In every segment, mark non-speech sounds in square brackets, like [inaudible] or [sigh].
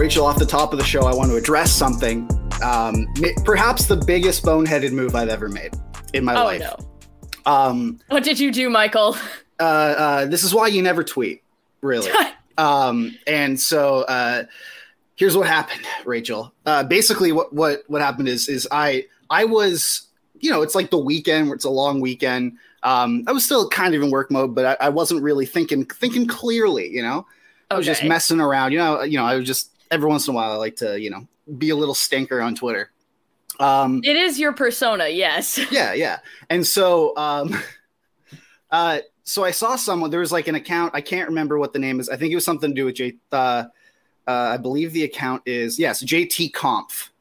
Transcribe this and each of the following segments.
Rachel, off the top of the show, I want to address something. Um, perhaps the biggest boneheaded move I've ever made in my Oh life. no. Um, What did you do, Michael? uh, uh, this is why you never tweet, really. [laughs] um, and so uh, here's what happened, Rachel. Uh, basically, what what what happened is is I I was you know it's like the weekend where it's a long weekend. Um, I was still kind of in work mode, but I, I wasn't really thinking thinking clearly. You know, I was just messing around. You know, you know, I was just every once in a while I like to you know be a little stinker on Twitter. Um, It is your persona, yes. [laughs] yeah, yeah. And so, um, [laughs] uh, so I saw someone. There was like an account. I can't remember what the name is. I think it was something to do with J. Uh, uh, I believe the account is yes, JT Conf.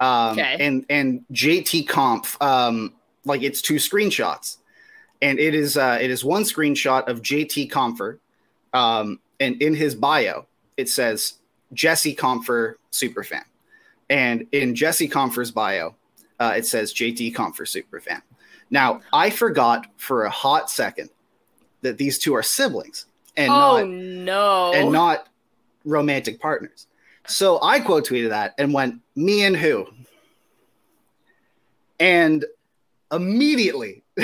Um, Okay. And and JT Conf. Um, like it's two screenshots, and it is uh, it is one screenshot of JT Compher, um, and in his bio it says Jesse Compher superfan, and in Jesse Compher's bio uh, it says JT Compher superfan. Now I forgot for a hot second that these two are siblings and oh not no. and not romantic partners. So I quote tweeted that and went, "Me and who?" And immediately [laughs]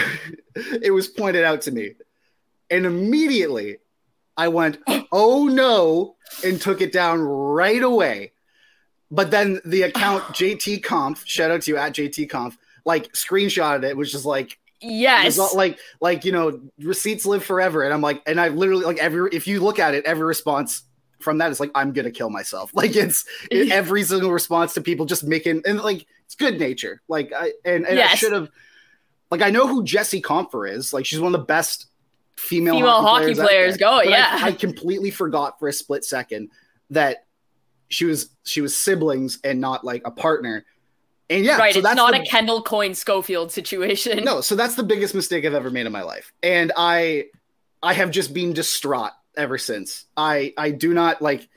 it was pointed out to me, and immediately I went, "Oh no!" and took it down right away. But then the account [sighs] JT Conf, shout out to you at JT Conf, like screenshotted it, which is like yes. result like like you know receipts live forever and i'm like and i literally like every if you look at it every response from that is like i'm gonna kill myself [laughs] like it's it- every single response to people just making and like it's good nature like i and, and i should have like i know who jesse compher is like she's one of the best female, Female hockey out players there. go, But yeah. I, completely forgot for a split second that she was she was siblings and not like a partner and yeah right, so it's that's not the- a Kendall Coyne Schofield situation. no, so that's the biggest mistake I've ever made in my life. And I I have just been distraught ever since. I I do not like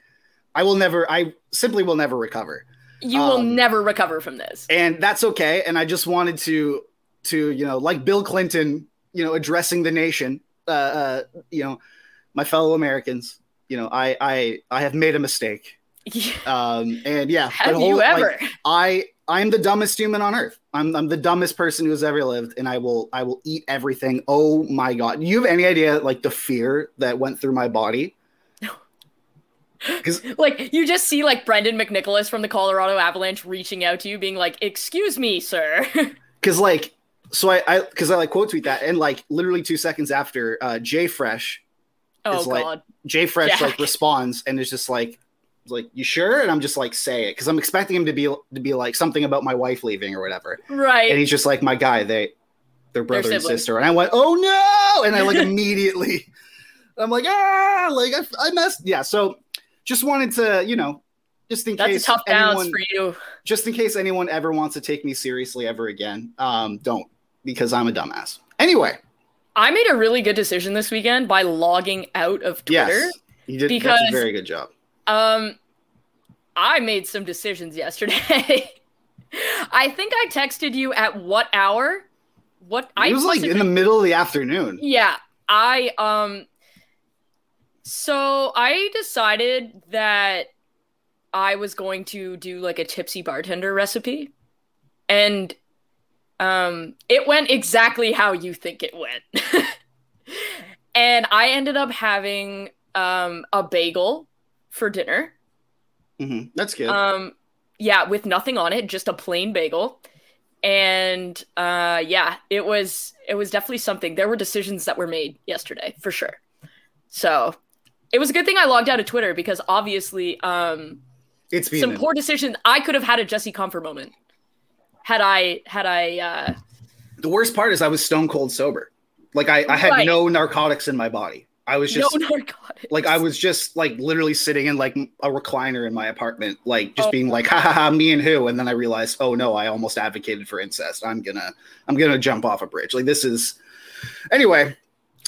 I will never I simply will never recover. You will Um, never recover from this. And that's okay. And I just wanted to to, you know, like Bill Clinton, you know, addressing the nation, uh, uh you know, my fellow Americans, you know, I I I have made a mistake. [laughs] Um and yeah, Have whole- you like, ever? I I'm the dumbest human on earth. I'm I'm the dumbest person who's ever lived, and I will I will eat everything. Oh my god! You have any idea like the fear that went through my body? [laughs] Because like you just see like Brendan McNicholas from the Colorado Avalanche reaching out to you, being like, "Excuse me, sir." [laughs] because like so I I because I like quote tweet that, and like literally two seconds after, uh, Jay Fresh oh It's like- God. Jay Fresh Jack. like responds and is just like like you sure? And I'm just like say it because I'm expecting him to be to be like something about my wife leaving or whatever. Right. and he's just like my guy they they're brother and sister and i went oh no and i like [laughs] immediately i'm like ah like I, I messed yeah so just wanted to you know just in That's a case tough bounce anyone for you. just in case anyone ever wants to take me seriously ever again um don't because i'm a dumbass anyway I made a really good decision this weekend by logging out of Twitter. yes you did that's Because- a very good job Um, I made some decisions yesterday. [laughs] I think I texted you at what hour? What I it was like in the middle of the afternoon Yeah, I um so I decided that I was going to do like a tipsy bartender recipe and um it went exactly how you think it went. [laughs] and I ended up having um a bagel for dinner. Mhm, that's good Um, yeah, with nothing on it, just a plain bagel. And uh, yeah, it was it was definitely something. There were decisions that were made yesterday for sure. So it was a good thing I logged out of Twitter because obviously, um, it's been some poor decisions. I could have had a Jesse Compher moment had I had I. Uh, the worst part is i was stone cold sober like i, I had Right. no narcotics in my body I was just no [laughs] narcotics. like I was just like literally sitting in like a recliner in my apartment, like just Oh. being like, ha ha ha, me and who? And then I realized, oh no, I almost advocated for incest. I'm gonna, I'm gonna jump off a bridge. Like this is, anyway.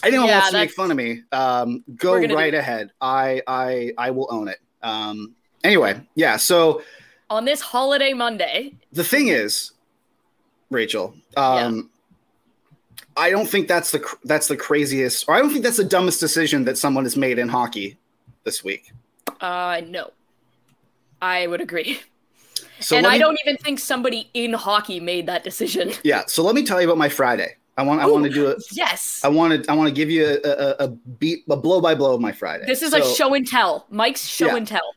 Anyone Yeah, wants to make fun of me, um, go right do- ahead. I, I, I will own it. Um, anyway, yeah. So on this holiday Monday. The thing is, Rachel, um, I don't think that's the that's the craziest, or I don't think that's the dumbest decision that someone has made in hockey this week. Uh, no, I would agree. So and let I don't even think somebody in hockey made that decision. Yeah. So let me tell you about my Friday. I want I want to do it. Yes. I want to I want to give you a, a, a beat a blow by blow of my Friday. This is a show and tell. Mike's show Yeah. and tell.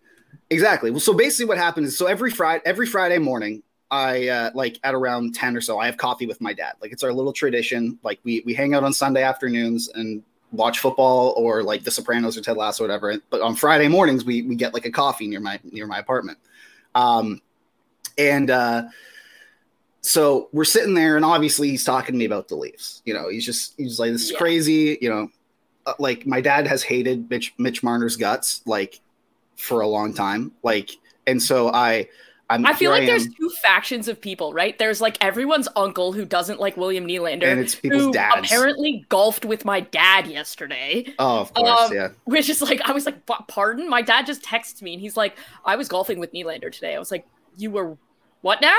Exactly. Well, so basically what happens is so every Friday every Friday morning, I uh, like at around 10 or so, I have coffee with my dad. Like it's our little tradition. Like we we hang out on Sunday afternoons and watch football or like The Sopranos or Ted Lasso or whatever. But on Friday mornings we we get like a coffee near my near my apartment. Um and uh so we're sitting there and obviously he's talking to me about the Leafs. You know, he's just he's like this is Yeah. crazy, you know. Uh, like my dad has hated Mitch Mitch Marner's guts like for a long time. Like and so I I'm I feel like there's two factions of people, right? There's like everyone's uncle who doesn't like William Nylander, and it's people's who dads. apparently golfed with my dad yesterday. oh, of course, um, yeah. Which is like, I was like, pardon? My dad just texted me and he's like, I was golfing with Nylander today. I was like, you were what now?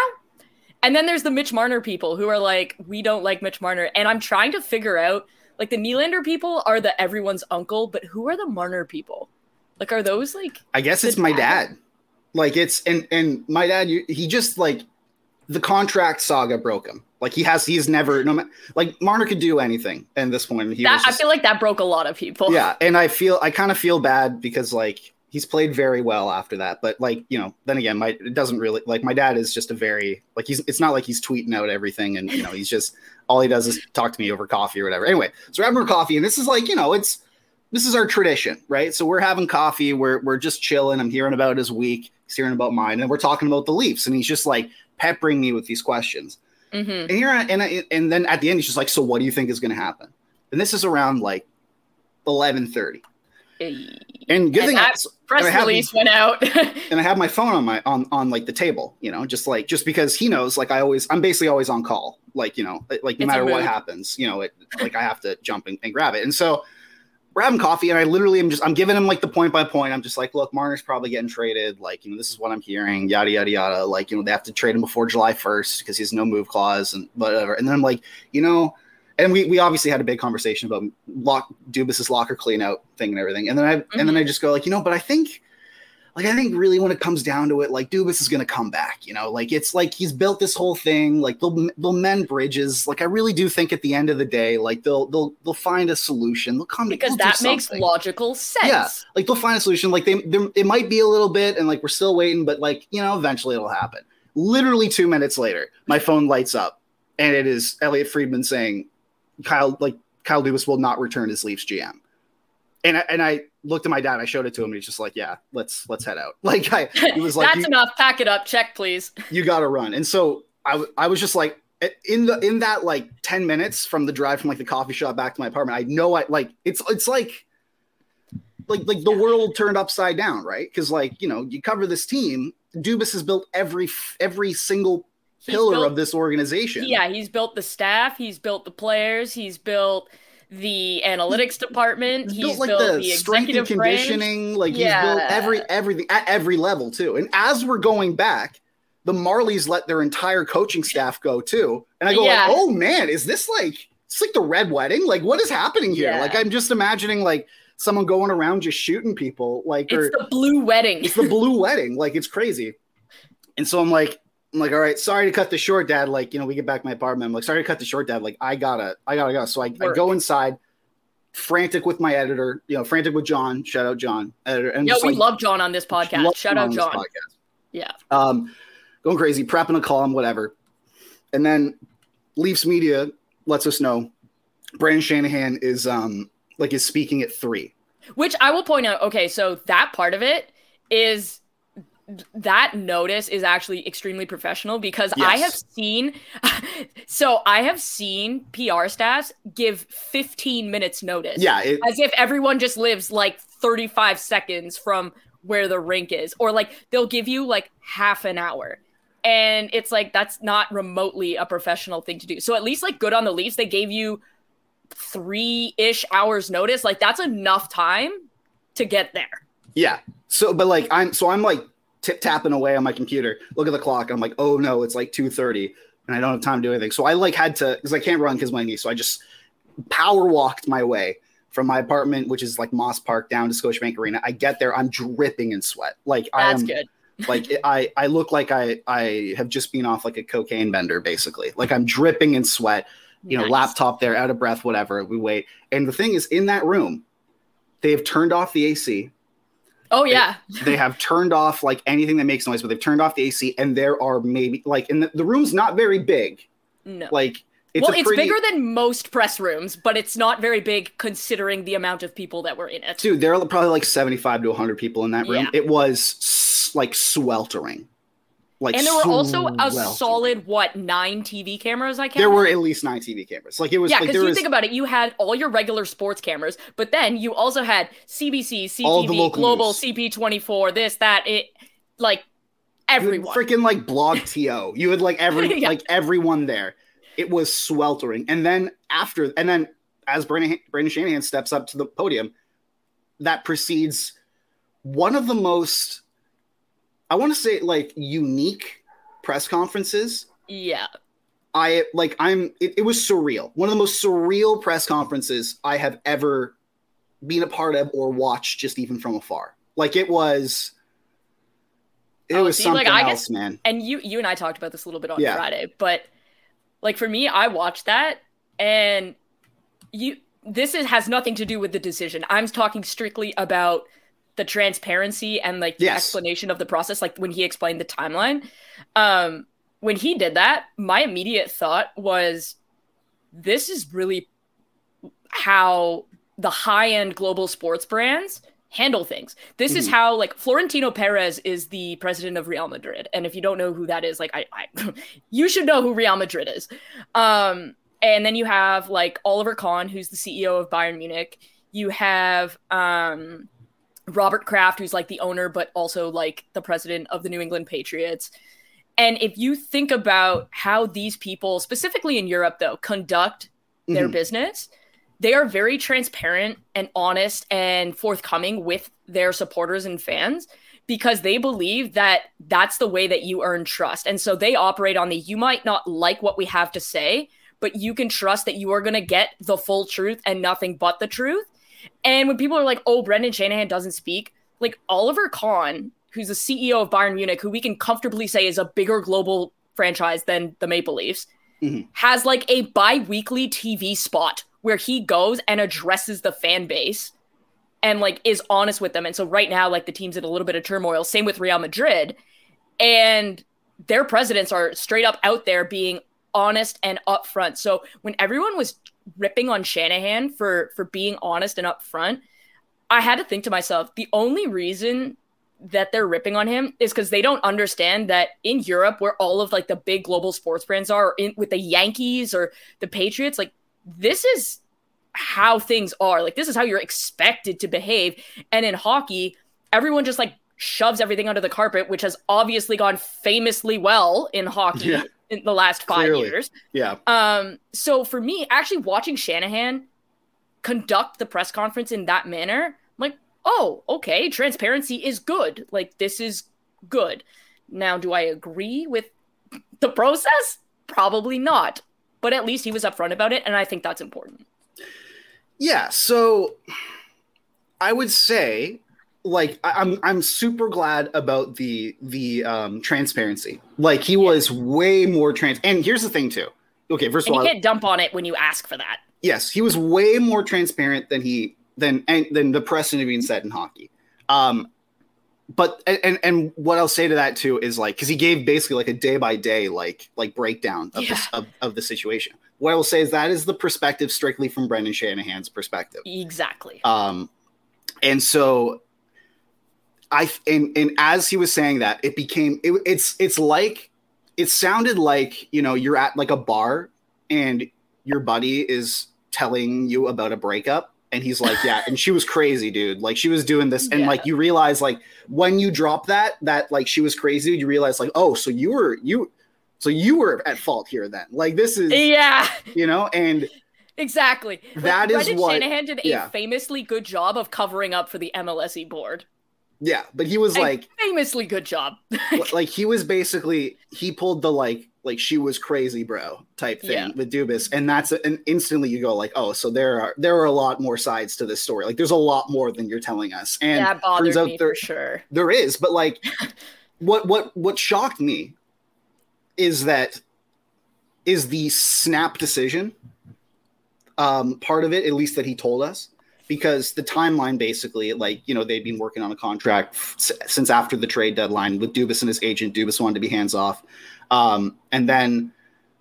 And then there's the Mitch Marner people who are like, we don't like Mitch Marner. And I'm trying to figure out, like, the Nylander people are the everyone's uncle, but who are the Marner people? Like, are those like, I guess it's my dad. Like it's and and my dad, he just like the contract saga broke him. Like he has, he's never no like Marner could do anything. at this point, he that? was I feel like that broke a lot of people. yeah and i feel i kind of feel bad because like he's played very well after that but like you know then again my it doesn't really like my dad is just a very like he's it's not like he's tweeting out everything and you know he's just all he does is talk to me over coffee or whatever anyway so we're having coffee and this is like you know it's this is our tradition right so we're having coffee we're we're just chilling i'm hearing about his week hearing about mine and we're talking about the leafs and he's just like peppering me with these questions. Hmm and here I, and I, and then at the end he's just like so what do you think is going to happen? And this is around like 11:30 and good And thing that Press I have- release went out. [laughs] and I have my phone on my on on like the table, you know, just like just because he knows, like I always, I'm basically always on call, like you know, like no It's matter what happens, you know, it like I have to jump and, and grab it, and so we're having coffee, and I literally am just I'm giving him like the point by point. I'm just like, look, Marner's probably getting traded, like you know, this is what I'm hearing, yada yada yada, like you know, they have to trade him before July 1st because he has no move clause and whatever, and then I'm like, you know. And we, we obviously had a big conversation about lock Dubas's locker clean out thing and everything. And then I and Mm-hmm. then I just go like, you know, but I think like I think really when it comes down to it, like Dubas is gonna come back. You know, like it's like he's built this whole thing. Like they'll they'll mend bridges. Like I really do think at the end of the day, like they'll they'll they'll find a solution. They'll come because that makes something. logical sense. Yeah, like they'll find a solution. Like they, it might be a little bit, and like we're still waiting, but like you know, eventually it'll happen. Literally two minutes later, my phone lights up, and it is Elliotte Friedman saying, "Kyle, like Kyle Dubas will not return as Leafs GM." And I, and I looked at my dad. I showed it to him, and he's just like, "Yeah, let's let's head out." [laughs] Like I, [laughs] he was like, That's enough. Pack it up. Check, please. [laughs] you got to run. And so I, w- I was just like, eh, in the in that like 10 minutes from the drive from like the coffee shop back to my apartment, I know I like it's it's like like like the world turned upside down, right? Because like you know you cover this team, Dubas has built every every single pillar built- of this organization. Yeah, he's built the staff. He's built the players. He's built the analytics department. He's He's built like the, the, strength and conditioning. Like Yeah. he's built every everything at every level too. And as we're going back, the Marlies let their entire coaching staff go too. And I go Yeah. like, oh man, is this like it's like the red wedding? Like what is happening here? Yeah. Like I'm just imagining like someone going around just shooting people. Like or It's the blue wedding. it's the blue wedding. Like it's crazy. And so I'm like, I'm like, all right, sorry to cut the short, dad. Like, you know, we get back to my apartment. I'm like, sorry to cut the short, dad. Like, I gotta, I gotta go. So I, I go inside, frantic with my editor, you know, frantic with John. Shout out John, editor. And just, we like, love John on this podcast. Shout out John. Yeah. Um, going crazy, prepping a column, whatever. And then Leafs media lets us know Brendan Shanahan is um like is speaking at three. Which I will point out. Okay, so that part of it is that notice is actually extremely professional because I have seen [laughs] so I have seen PR staffs give 15 minutes notice. Yeah, it, As if everyone just lives like 35 seconds from where the rink is. Or like they'll give you like half an hour. And it's like that's not remotely a professional thing to do. So at least like good on the Leafs, they gave you three-ish hours notice. Like that's enough time to get there. Yeah. So, but like I'm, so I'm like tip tapping away on my computer. Look at the clock. I'm like, oh no, it's like two thirty, and I don't have time to do anything. So I like had to because I can't run because my knee. So I just power walked my way from my apartment, which is like Moss Park, down to Scotiabank Arena. I get there, I'm dripping in sweat. Like I am, good. [laughs] like I I look like I I have just been off like a cocaine bender, basically. Like I'm dripping in sweat. You know, Nice. laptop there, out of breath, whatever. We wait, and the thing is, in that room, they have turned off the AC Oh yeah. they have turned off like anything that makes noise, but they've turned off the AC, and there are maybe like, and the, the room's not very big. No. Like, it's well, it's pretty, bigger than most press rooms, but it's not very big considering the amount of people that were in it. dude. There are probably like seventy-five to hundred people in that room. Yeah. It was like sweltering, like and there were also a sweltering. solid what nine TV cameras. I counted. There were at least nine TV cameras. Like it was yeah, because there you was think about it, you had all your regular sports cameras, but then you also had CBC, CTV, Global, news. CP24, this, that, it, like everyone. freaking like blogTO. You had like every [laughs] Yeah. like everyone there. It was sweltering, and then after, and then as Brendan Brendan Shanahan steps up to the podium, that precedes one of the most, I want to say, like unique press conferences. yeah, I like. I'm. It, it was surreal. One of the most surreal press conferences I have ever been a part of or watched, just even from afar. Like it was. It Oh, was see, like, something I else, guess- man. and you you and I talked about this a little bit on Yeah. Friday, but like for me, I watched that and you this is has nothing to do with the decision. I'm talking strictly about the transparency and like the Yes. explanation of the process like when he explained the timeline. Um when he did that, my immediate thought was this is really how the high-end global sports brands handle things. This is Mhm. how like Florentino Perez is the president of Real Madrid. And if you don't know who that is, like I, I [laughs] you should know who Real Madrid is. Um and then you have like Oliver Kahn who's the CEO of Bayern Munich. You have um Robert Kraft who's like the owner but also like the president of the New England Patriots. And if you think about how these people specifically in Europe though conduct their Mhm. business, they are very transparent and honest and forthcoming with their supporters and fans because they believe that that's the way that you earn trust. And so they operate on the you might not like what we have to say, but you can trust that you are going to get the full truth and nothing but the truth. And when people are like, oh, Brendan Shanahan doesn't speak, like Oliver Kahn, who's the CEO of Bayern Munich, who we can comfortably say is a bigger global franchise than the Maple Leafs, Mhm. has like a bi weekly TV spot where he goes and addresses the fan base and like is honest with them. And so right now, like the team's in a little bit of turmoil. Same with Real Madrid. And their presidents are straight up out there being honest and upfront. So when everyone was ripping on Shanahan for for being honest and upfront, I had to think to myself, the only reason that they're ripping on him is because they don't understand that in Europe, where all of like the big global sports brands are, in with the Yankees or the Patriots, like this is how things are. Like this is how you're expected to behave. And in hockey, everyone just like shoves everything under the carpet, which has obviously gone famously well in hockey Yeah. In the last five Clearly. years. Yeah. Um, so for me, actually watching Shanahan conduct the press conference in that manner, I'm like, oh, okay, transparency is good. Like this is good. Now, do I agree with the process? Probably not. But at least he was upfront about it, and I think that's important. Yeah, so I would say like I, I'm I'm super glad about the the um transparency. Like he was way more trans and here's the thing too. Okay, first And of you can't dump on it when you ask for that. yes, he was way more transparent than he than and than the precedent being set in hockey. Um but and and what I'll say to that too is like because he gave basically like a day by day like like breakdown of, Yeah. this, of of the situation. What I will say is that is the perspective strictly from Brendan Shanahan's perspective. Exactly. Um, and so I and and as he was saying that, it became it, it's it's like it sounded like you know you're at like a bar and your buddy is telling you about a breakup and he's like yeah and she was crazy dude like she was doing this and Yeah. like you realize like when you drop that that like she was crazy you realize like oh so you were you so you were at fault here then like this is Yeah, you know and exactly. Like, That is Brendan what- Shanahan did a yeah. famously good job of covering up for the MLSE board. Yeah but he was A like famously good job. [laughs] like he was basically he pulled the like like she was crazy bro type thing Yeah. with Dubas and that's and instantly you go like oh so there are there are a lot more sides to this story like there's a lot more than you're telling us and that out me there for sure. there is but like [laughs] what what what shocked me is that is the snap decision um part of it at least that he told us because the timeline basically like you know they'd been working on a contract f- since after the trade deadline with Dubas and his agent. Dubas wanted to be hands off. Um and then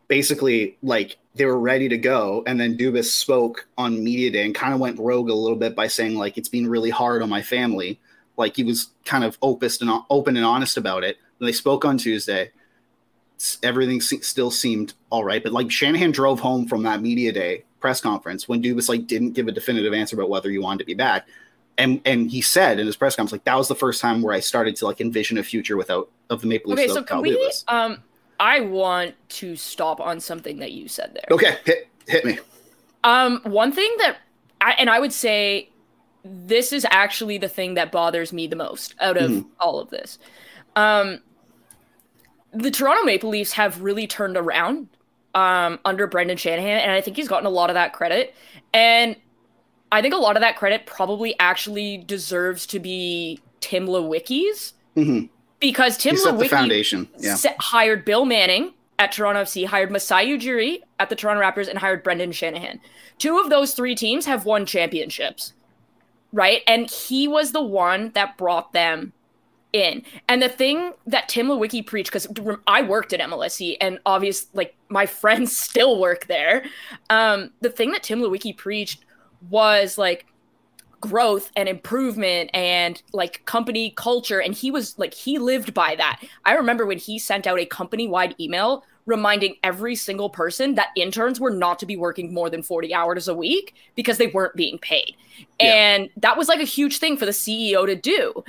basically like they were ready to go. And then Dubas spoke on media day and kind of went rogue a little bit by saying like it's been really hard on my family. Like he was kind of opus and open and honest about it. And they spoke on Tuesday. Everything se- still seemed all right. But like Shanahan drove home from that media day press conference when Dubas like didn't give a definitive answer about whether he wanted to be back and and he said in his press conference like that was the first time where I started to like envision a future without of the Maple Leafs Okay, so can Kyle we? Dubas. Um, I want to stop on something that you said there. okay hit hit me Um, one thing that, I, and I would say, this is actually the thing that bothers me the most out of Mhm. all of this. Um, the Toronto Maple Leafs have really turned around um, under Brendan Shanahan, and I think he's gotten a lot of that credit. And I think a lot of that credit probably actually deserves to be Tim Leiweke's Mhm. because Tim he set Leiweke foundation yeah se- hired Bill Manning at Toronto FC, hired Masai Ujiri at the Toronto Raptors, and hired Brendan Shanahan. Two of those three teams have won championships, right? And he was the one that brought them in. And the thing that Tim Leiweke preached, because I worked at MLSE, and obviously, like my [laughs] friends still work there. Um, the thing that Tim Leiweke preached was like growth and improvement and like company culture and he was like he lived by that i remember when he sent out a company-wide email reminding every single person that interns were not to be working more than 40 hours a week because they weren't being paid Yeah. and that was like a huge thing for the ceo to do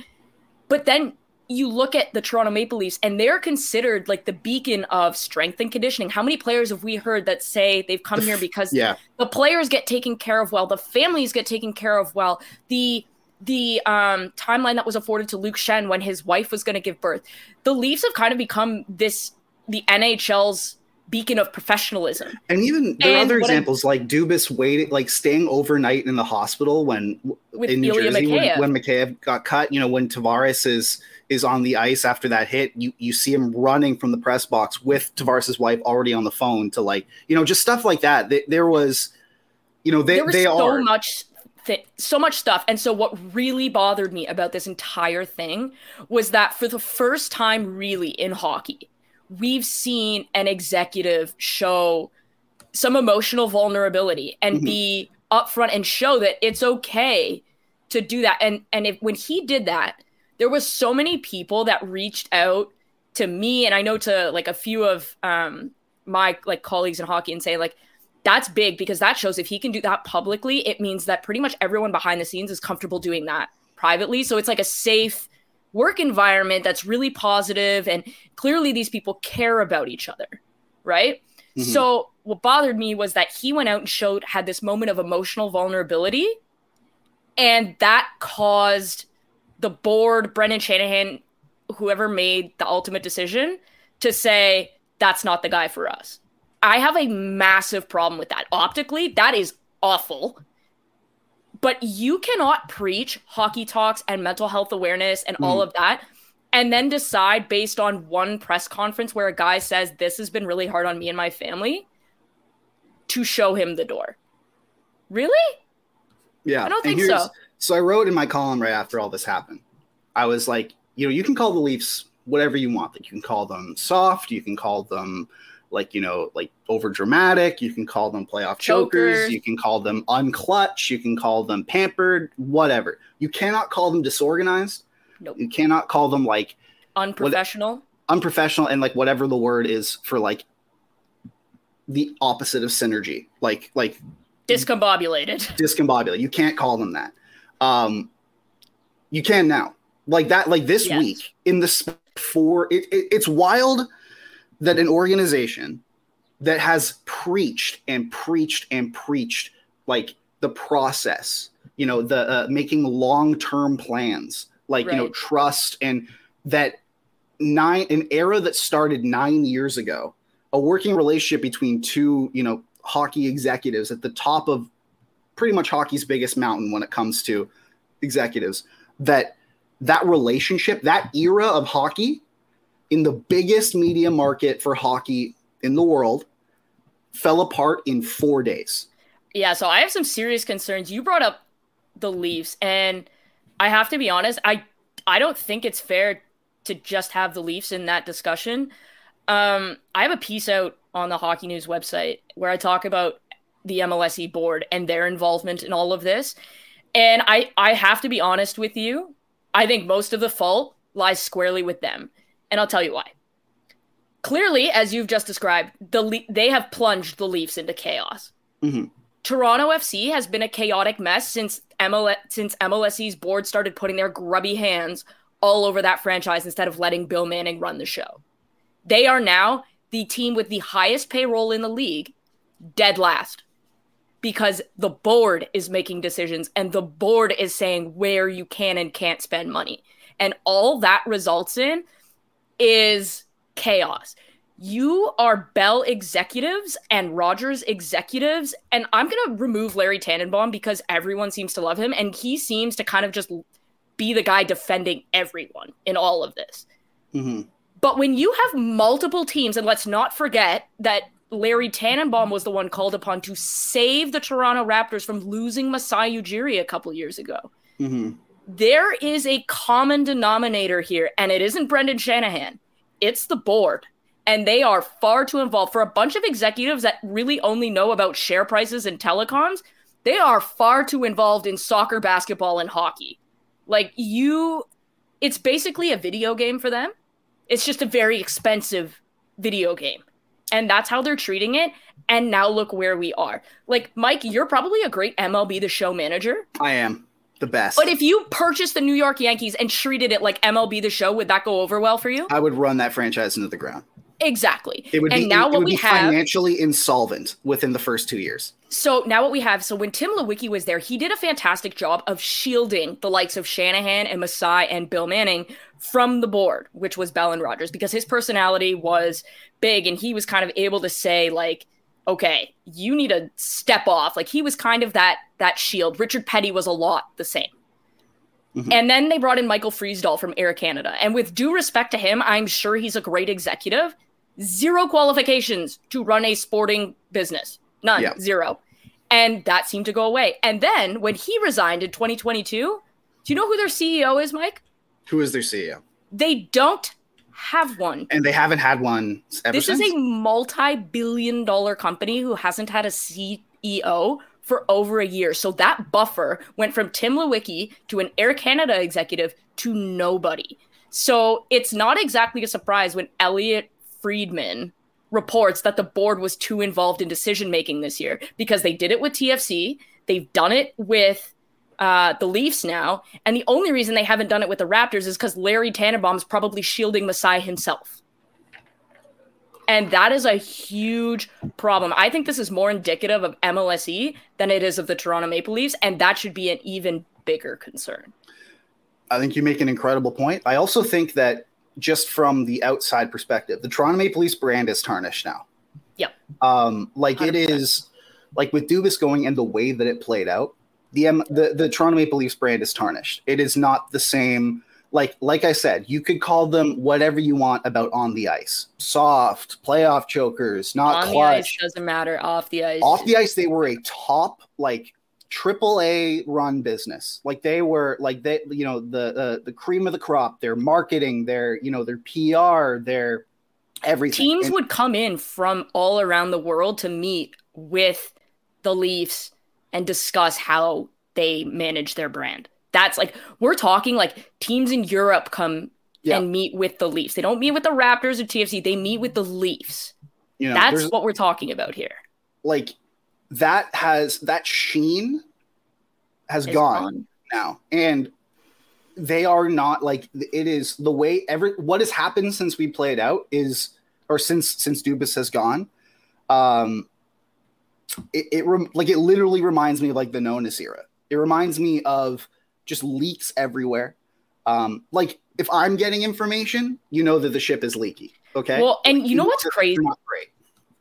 but then you look at the Toronto Maple Leafs and they're considered like the beacon of strength and conditioning. How many players have we heard that say they've come here because yeah the players get taken care of well, the families get taken care of well, the the um, timeline that was afforded to Luke Schenn when his wife was going to give birth. The Leafs have kind of become this the NHL's beacon of professionalism. And even there are other what I- examples like Dubas waiting, like staying overnight in the hospital when in New Ilya Jersey Mikheyev. when, when Mikheyev got cut. You know, when Tavares is is on the ice after that hit, you you see him running from the press box with Tavares's wife already on the phone to like you know just stuff like that. Th- There was, you know, they there was they so are much so much stuff and so what really bothered me about this entire thing was that for the first time really in hockey we've seen an executive show some emotional vulnerability and Mhm. be upfront and show that it's okay to do that and and if when he did that there was so many people that reached out to me and i know to like a few of um my like colleagues in hockey and say like that's big because that shows if he can do that publicly it means that pretty much everyone behind the scenes is comfortable doing that privately so it's like a safe work environment that's really positive and clearly these people care about each other right Mhm. so what bothered me was that he went out and showed had this moment of emotional vulnerability and that caused the board brendan shanahan whoever made the ultimate decision to say that's not the guy for us I have a massive problem with that. Optically, that is awful. But you cannot preach hockey talks and mental health awareness and all Mm. of that and then decide based on one press conference where a guy says this has been really hard on me and my family to show him the door. Really? yeah. I don't and think so. So I wrote in my column right after all this happened. I was like, you know, you can call the Leafs whatever you want. Like you can call them soft, you can call them like you know like over dramatic you can call them playoff chokers Chokers. you can call them unclutch you can call them pampered whatever you cannot call them disorganized Nope. You cannot call them like Unprofessional. unprofessional and like whatever the word is for like the opposite of synergy. Like like Discombobulated. discombobulated. You can't call them that. Um, you can now. Like that. Like this Yes. week in the for it, it. It's wild that an organization that has preached and preached and preached like the process. You know, the uh, making long term plans, like you know, trust and that nine an era that started nine years ago a working relationship between two you know hockey executives at the top of pretty much hockey's biggest mountain when it comes to executives that that relationship that era of hockey in the biggest media market for hockey in the world fell apart in four days Yeah, so I have some serious concerns. You brought up the Leafs, and I have to be honest, I I don't think it's fair to just have the Leafs in that discussion. Um, I have a piece out on the Hockey News website where I talk about the MLSE board and their involvement in all of this. And I I have to be honest with you. I think most of the fault lies squarely with them, and I'll tell you why. Clearly, as you've just described, the Le- they have plunged the Leafs into chaos. Mhm. Toronto FC has been a chaotic mess since ML- since MLSE's board started putting their grubby hands all over that franchise instead of letting Bill Manning run the show. They are now the team with the highest payroll in the league, dead last. Because the board is making decisions and the board is saying where you can and can't spend money. And all that results in is chaos. You are Bell executives and Rogers executives, and I'm gonna remove Larry Tannenbaum because everyone seems to love him, and he seems to kind of just be the guy defending everyone in all of this. Mhm. But when you have multiple teams, and let's not forget that Larry Tannenbaum was the one called upon to save the Toronto Raptors from losing Masai Ujiri a couple years ago Mhm. There is a common denominator here, and it isn't Brendan Shanahan. It's the board. And they are far too involved. For a bunch of executives that really only know about share prices and telecoms, they are far too involved in soccer, basketball, and hockey. Like, you, it's basically a video game for them. It's just a very expensive video game. And that's how they're treating it. And now look where we are. Like, Mike, you're probably a great MLB The Show manager. i am the best But if you purchased the New York Yankees and treated it like MLB the show, would that go over well for you? i would run that franchise into the ground Exactly. it would and be now it what would we have financially insolvent within the first two years so now what we have so when Tim Leiweke was there, he did a fantastic job of shielding the likes of Shanahan and Masai and Bill Manning from the board, which was Bell and Rogers, because his personality was big and he was kind of able to say, like, okay, you need to step off. Like he was kind of that that shield. Richard Peddie was a lot the same. Mhm. And then they brought in Michael Friisdahl from Air Canada. And with due respect to him, I'm sure he's a great executive. Zero qualifications to run a sporting business. None. Yeah. Zero. And that seemed to go away. And then when he resigned in 2022, do you know who their CEO is, Mike? who is their ceo They don't have one. and they haven't had one ever This since is a multi billion dollar company who hasn't had a CEO for over a year. So that buffer went from Tim Leiweke to an Air Canada executive to nobody. So it's not exactly a surprise when Elliotte Friedman reports that the board was too involved in decision making this year because they did it with TFC, they've done it with uh, the Leafs now, and the only reason they haven't done it with the Raptors is because Larry Tannenbaum's probably shielding Masai himself. And that is a huge problem. I think this is more indicative of MLSE than it is of the Toronto Maple Leafs, and that should be an even bigger concern. I think you make an incredible point. I also think that just from the outside perspective, the Toronto Maple Leafs brand is tarnished now. Yep. Um, like it 100%. is, like with Dubas going and the way that it played out, the the the Toronto Maple Leafs brand is tarnished. It is not the same. Like like I said, you could call them whatever you want about on the ice, soft, playoff chokers, not On the ice clutch. doesn't matter. Off the ice, Off the ice, they were a top like triple A run business. Like they were like they you know the uh, the cream of the crop. Their marketing, their you know their PR, their everything. teams And- would come in from all around the world to meet with the Leafs and discuss how they manage their brand. That's like we're talking like teams in Europe come Yeah. and meet with the Leafs. They don't meet with the Raptors or TFC. They meet with the Leafs. You know, That's what we're talking about here. like that has that sheen has gone, gone. now and they are not like it is the way every what has happened since we played out is or since since Dubas has gone um it, it rem- like it literally reminds me of like the Nonis era it reminds me of just leaks everywhere um like if I'm getting information you know that the ship is leaky okay Well, and you know what's crazy? they're not great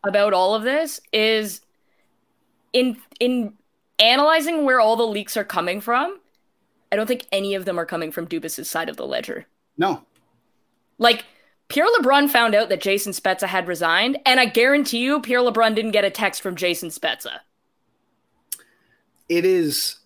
about all of this is in in analyzing where all the leaks are coming from, I don't think any of them are coming from Dubas's side of the ledger. no Like Pierre LeBrun found out that Jason Spezza had resigned, and I guarantee you Pierre LeBrun didn't get a text from Jason Spezza. it is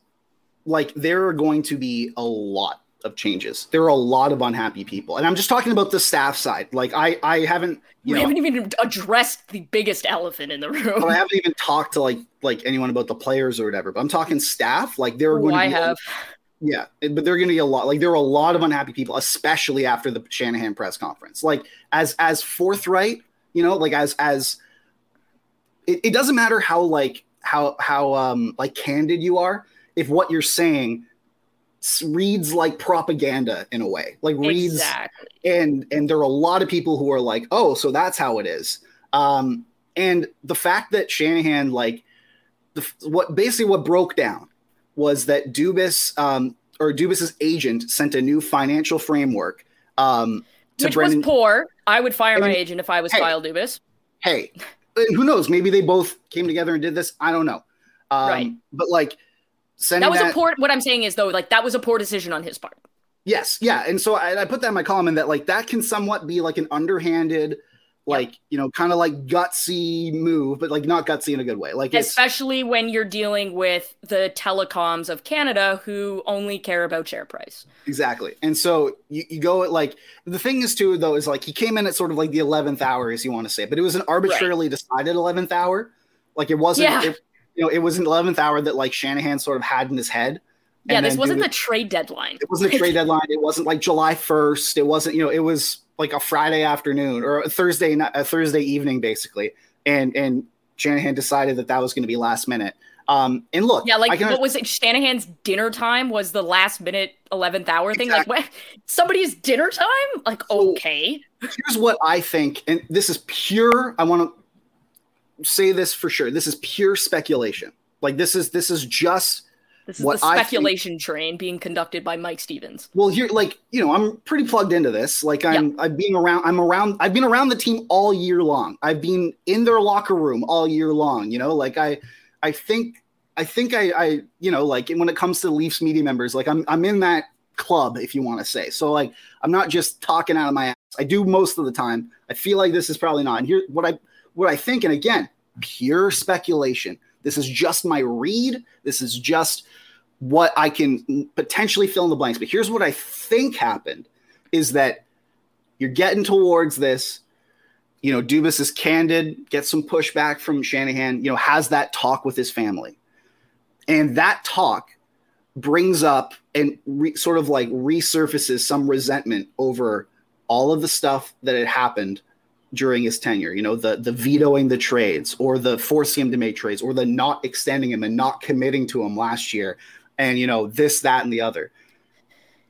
like there are going to be a lot of changes. There are a lot of unhappy people, and I'm just talking about the staff side. Like I, I haven't, you we know, haven't even addressed the biggest elephant in the room. I haven't even talked to like like anyone about the players or whatever. But I'm talking staff. Like there are going to I be, a- have. Yeah, but there are going to be a lot. Like there are a lot of unhappy people, especially after the Shanahan press conference. Like as as forthright, you know, like as as it, it doesn't matter how like how how um like candid you are if what you're saying reads like propaganda in a way like reads Exactly. and and there are a lot of people who are like oh so that's how it is um and the fact that shanahan like the what basically what broke down was that dubas um or dubas's agent sent a new financial framework um to Which brendan was poor. I would fire my agent if I was Hey. Kyle Dubas. hey who knows maybe they both came together and did this i don't know um Right. but like sending That was that, a poor. What I'm saying is though, like that was a poor decision on his part. Yes, yeah, and so I, I put that in my column, and that like that can somewhat be like an underhanded, like you know, kind of like gutsy move, but like not gutsy in a good way. Like especially when you're dealing with the telecoms of Canada who only care about share price. exactly, and so you, you go at like the thing is too though is like he came in at sort of like the eleventh hour, as you want to say, but it was an arbitrarily decided eleventh hour. Like it wasn't, Yeah. it, you know, it was an eleventh hour that like Shanahan sort of had in his head. Yeah, this wasn't Dubas- the trade deadline. It wasn't a trade [laughs] deadline. It wasn't like July first. It wasn't, you know, it was like a Friday afternoon or a Thursday, a Thursday evening, basically. And and Shanahan decided that that was going to be last minute. Um, and look, Yeah, like can, what was it? Shanahan's dinner time was the last minute eleventh hour thing. Exactly. Like what? [laughs] Somebody's dinner time? Like So- okay, here's what I think, and this is pure. I want to say this for sure. This is pure speculation. Like this is this is just this is What the I think- speculation train being conducted by Mike Stevens. well here like you know i'm pretty plugged into this. Like i'm i've been around i'm around i've been around the team all year long. I've been in their locker room all year long you know? Like i i think i think i i you know like when it comes to leafs media members like i'm i'm in that club if you want to say. So like i'm not just talking out of my ass. I do most of the time. I feel like this is probably not. And here what i what i think and again pure speculation. This is just my read. This is just what I can potentially fill in the blanks. But here's what I think happened is that you're getting towards this. You know, Dubas is candid, gets some pushback from Shanahan, you know, has that talk with his family. And that talk brings up and re- sort of like resurfaces some resentment over all of the stuff that had happened during his tenure, you know, the the vetoing the trades or the forcing him to make trades or the not extending him and not committing to him last year and you know this that and the other.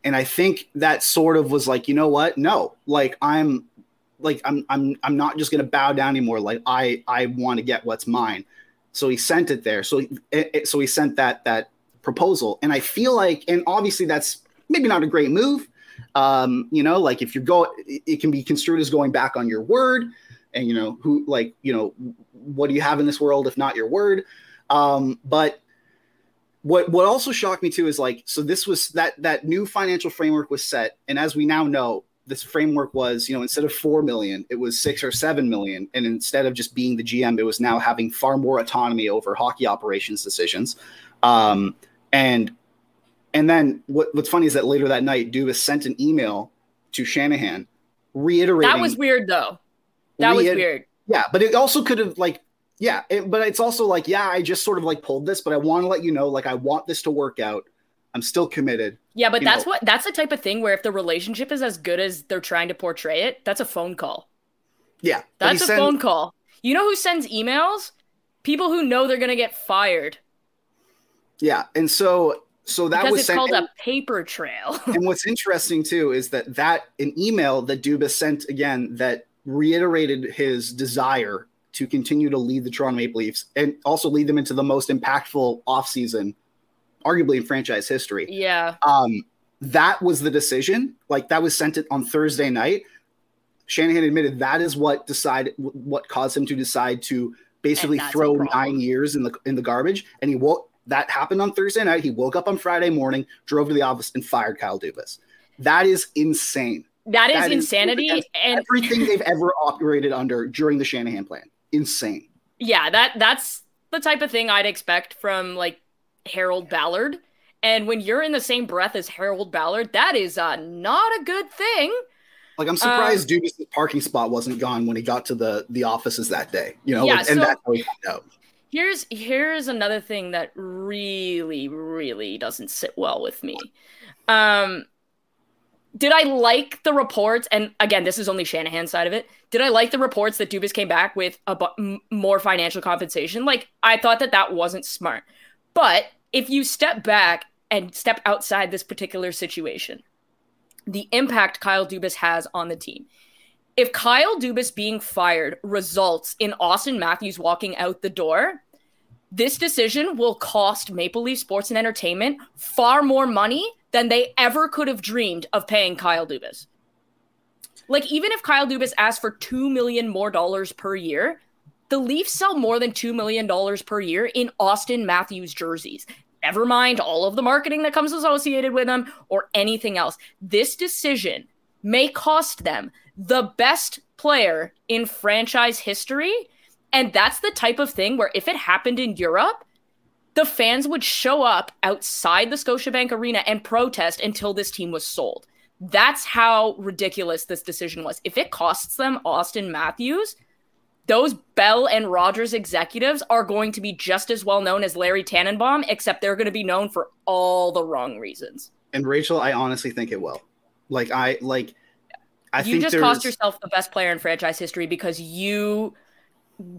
And i think that sort of was like you know what? No like i'm like i'm i'm i'm not just going to bow down anymore. Like i i want to get what's mine. So he sent it there. So he, it, it- so he sent that that proposal. And i feel like and obviously that's maybe not a great move. Um you know like if you're go it can be construed as going back on your word and you know who like you know what do you have in this world if not your word? Um but what what also shocked me too is like so this was that that new financial framework was set and as we now know this framework was you know instead of 4 million it was 6 or 7 million and instead of just being the gm it was now having far more autonomy over hockey operations decisions um and and then what, what's funny is that later that night Dubas sent an email to Shanahan reiterating That was weird though. That was weird. yeah, but it also could have like yeah, it, but it's also like yeah, I just sort of like pulled this, but I want to let you know like I want this to work out. I'm still committed. Yeah, but you that's know- what that's the type of thing where if the relationship is as good as they're trying to portray it, that's a phone call. Yeah, That's a sent- phone call. You know who sends emails? People who know they're gonna get fired Yeah, and so so that because was it's sent. called a paper trail. [laughs] and what's interesting too is that that an email that Dubas sent again that reiterated his desire to continue to lead the Toronto Maple Leafs and also lead them into the most impactful offseason, arguably in franchise history. yeah, um, that was the decision. Like that was sent it on Thursday night. Shanahan admitted that is what decided what caused him to decide to basically And that's a throw nine years in the in the garbage. And he woke that happened on Thursday night. He woke up on Friday morning, drove to the office, and fired Kyle Dubas. That is insane. that is That is insanity. against and Everything they've ever operated under during the Shanahan plan, insane. yeah, that that's the type of thing I'd expect from like Harold Ballard. And when you're in the same breath as Harold Ballard, that is uh, not a good thing. Like I'm Um, surprised Dubas' parking spot wasn't gone when he got to the the offices that day. You know, Yeah, like, and so- that's how he found out. Here's here's another thing that really really doesn't sit well with me. Um did I like the reports and again this is only Shanahan's side of it. Did I like the reports that Dubas came back with a bu- more financial compensation? Like I thought that that wasn't smart. But if you step back and step outside this particular situation, the impact Kyle Dubas has on the team. If Kyle Dubas being fired results in Austin Matthews walking out the door, this decision will cost Maple Leaf Sports and Entertainment far more money than they ever could have dreamed of paying Kyle Dubas. Like even if Kyle Dubas asked for 2 million more dollars per year, the Leafs sell more than 2 million dollars per year in Austin Matthews jerseys. Never mind all of the marketing that comes associated with them or anything else. This decision may cost them the best player in franchise history. And that's the type of thing where if it happened in Europe, the fans would show up outside the Scotiabank Arena and protest until this team was sold. That's how ridiculous this decision was. If it costs them Austin Matthews, those Bell and Rogers executives are going to be just as well known as Larry Tannenbaum, except they're going to be known for all the wrong reasons. And Rachel, I honestly think it will. Like I like I you just cost yourself the best player in franchise history because you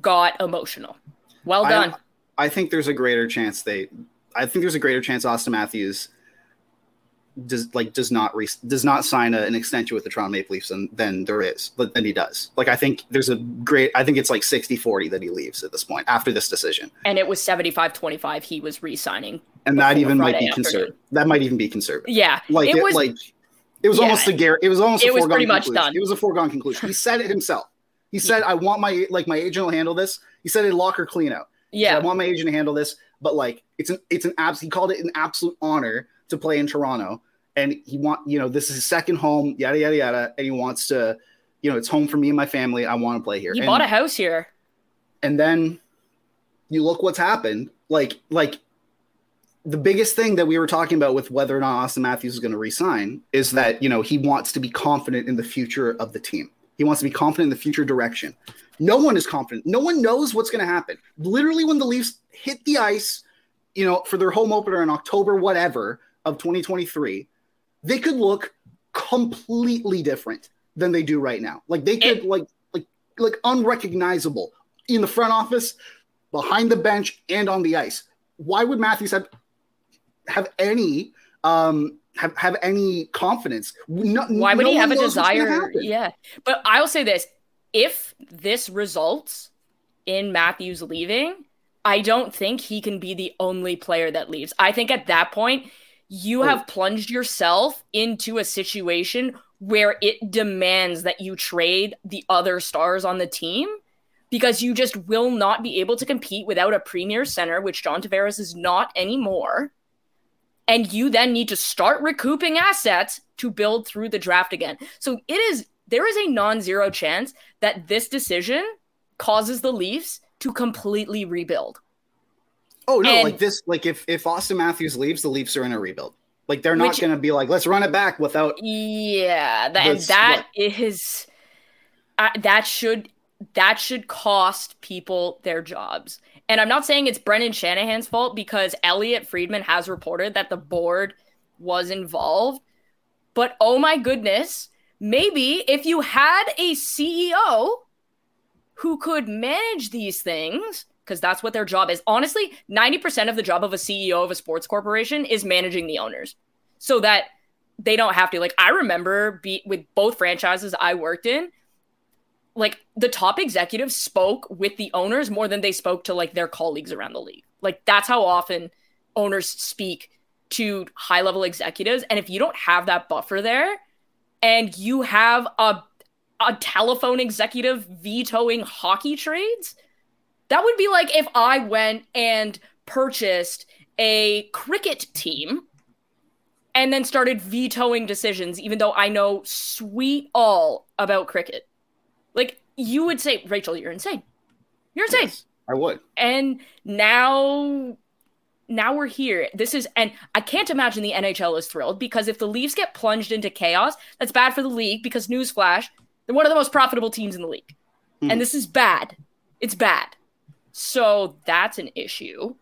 got emotional. Well done. I think there's a greater chance they I think there's a greater chance Austin Matthews does like does not re, does not sign a, an extension with the Toronto Maple Leafs than, than there is but than he does. Like I think there's a great I think it's like 60-40 that he leaves at this point after this decision. and it was 75-25 he was re-signing. And that even might be conservative. That might even be conservative. Yeah. Like it it, was like it was yeah. almost a gar- it was almost It a was foregone pretty much conclusion. done. It was a foregone conclusion. He said it himself. He said, "I want my like my agent will handle this." He said, "A locker clean out." Said, yeah. I want my agent to handle this, but like it's an it's an abs. He called it an absolute honor to play in Toronto, and he want you know this is his second home, yada yada yada, and he wants to, you know, it's home for me and my family. I want to play here. He and, bought a house here. and then you look what's happened. Like like the biggest thing that we were talking about with whether or not Austin Matthews is going to resign is that you know he wants to be confident in the future of the team. He wants to be confident in the future direction. No one is confident. No one knows what's going to happen. Literally, when the Leafs hit the ice, you know, for their home opener in October, whatever of 2023, they could look completely different than they do right now. Like they could, like, like, like unrecognizable in the front office, behind the bench, and on the ice. Why would Matthews have have any um have, have any confidence? No, Why would no he have a one knows what's gonna desire? Yeah. But I will say this if this results in Matthews leaving, I don't think he can be the only player that leaves. I think at that point, you Oh. have plunged yourself into a situation where it demands that you trade the other stars on the team because you just will not be able to compete without a premier center, which John Tavares is not anymore. And you then need to start recouping assets to build through the draft again. So it is there is a non-zero chance that this decision causes the Leafs to completely rebuild. Oh no, And- like this, like if if Austin Matthews leaves, the Leafs are in a rebuild. Like they're not going to be like, let's run it back without. Yeah, that, that is uh, that should that should cost people their jobs. And I'm not saying it's Brendan Shanahan's fault because Elliotte Friedman has reported that the board was involved. But oh my goodness, maybe if you had a CEO who could manage these things, because that's what their job is. Honestly, 90% of the job of a CEO of a sports corporation is managing the owners so that they don't have to. Like, I remember be, with both franchises I worked in, like the top executives spoke with the owners more than they spoke to like their colleagues around the league. Like, that's how often owners speak to high level executives. And if you don't have that buffer there and you have a a telephone executive vetoing hockey trades, that would be like if I went and purchased a cricket team and then started vetoing decisions, even though I know sweet all about cricket. You would say, Rachel, you're insane. You're insane. Yes, I would. And now now we're here. This is and I can't imagine the NHL is thrilled because if the Leafs get plunged into chaos, that's bad for the league because newsflash, they're one of the most profitable teams in the league. Mhm. And this is bad. It's bad. So that's an issue.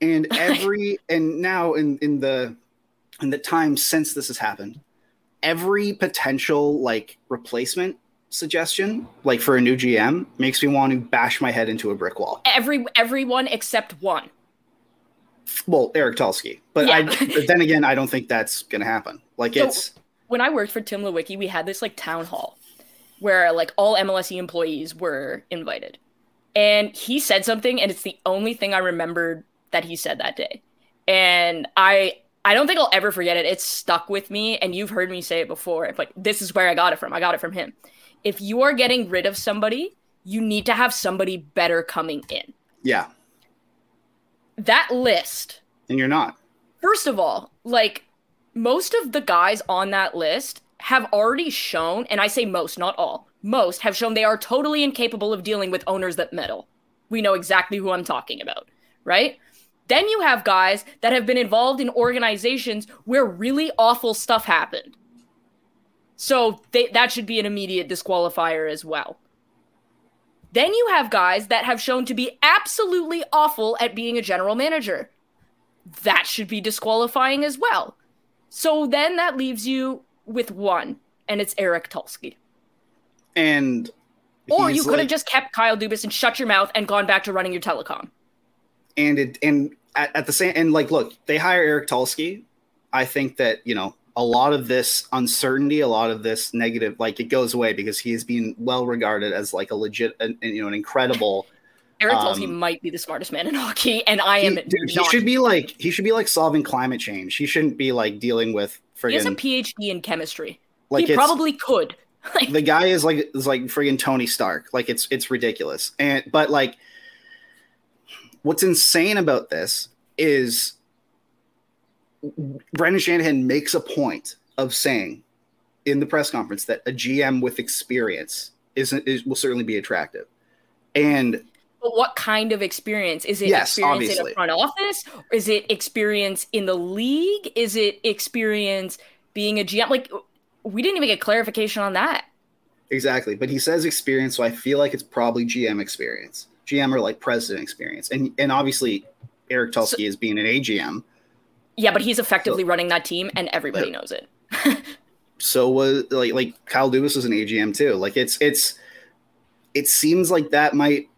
and [laughs] every and now in in the in the time since this has happened every potential like replacement suggestion like for a new gm makes me want to bash my head into a brick wall Every everyone except one. well eric tulsky but i but then again i don't think that's gonna happen like So- it's when I worked for Tim Leiweke, we had this like town hall where like all MLSE employees were invited. And he said something and it's the only thing I remembered that he said that day. And I I don't think I'll ever forget it. It's stuck with me and you've heard me say it before, but this is where I got it from. I got it from him. If you are getting rid of somebody, you need to have somebody better coming in. yeah That list and you're not First of all, like most of the guys on that list have already shown, and I say most, not all, most have shown they are totally incapable of dealing with owners that meddle. We know exactly who I'm talking about, right? Then you have guys that have been involved in organizations where really awful stuff happened. So they, that should be an immediate disqualifier as well. Then you have guys that have shown to be absolutely awful at being a general manager that should be disqualifying as well. So then that leaves you with one, and it's Eric Tulsky. and Or you could have just kept Kyle Dubas and shut your mouth and gone back to running your telecom. and it and at, at the same and like look they hire eric tulsky i think that you know a lot of this uncertainty a lot of this negative like it goes away because he is being well regarded as like a legit and, and, you know an incredible Eric Um, Tulsky might be the smartest man in hockey, and I he, am dude, he should be like he should be like solving climate change he shouldn't be like dealing with freaking. he has a PhD in chemistry. like he probably could. [laughs] The guy is like is like friggin' tony stark like it's it's ridiculous and but like what's insane about this is Brendan Shanahan makes a point of saying in the press conference that a GM with experience isn't is, will certainly be attractive. And but what kind of experience? Is it Yes, experience in obviously. a front office? Is it experience in the league? Is it experience being a GM? Like, we didn't even get clarification on that. exactly, but he says experience, so I feel like it's probably GM experience, GM or like president experience, and and obviously Eric Tulsky is being an AGM. Yeah, but he's effectively running that team, and everybody knows it. [laughs] so was like like Kyle Dubas was an AGM too. Like it's it's it seems like that might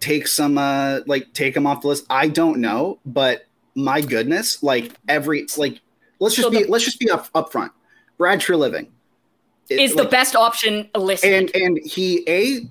take some uh like take him off the list. I don't know, but my goodness, like every it's like let's just So be the- let's just be up up front. Brad Treliving It- Is the like, best option listed. and and he a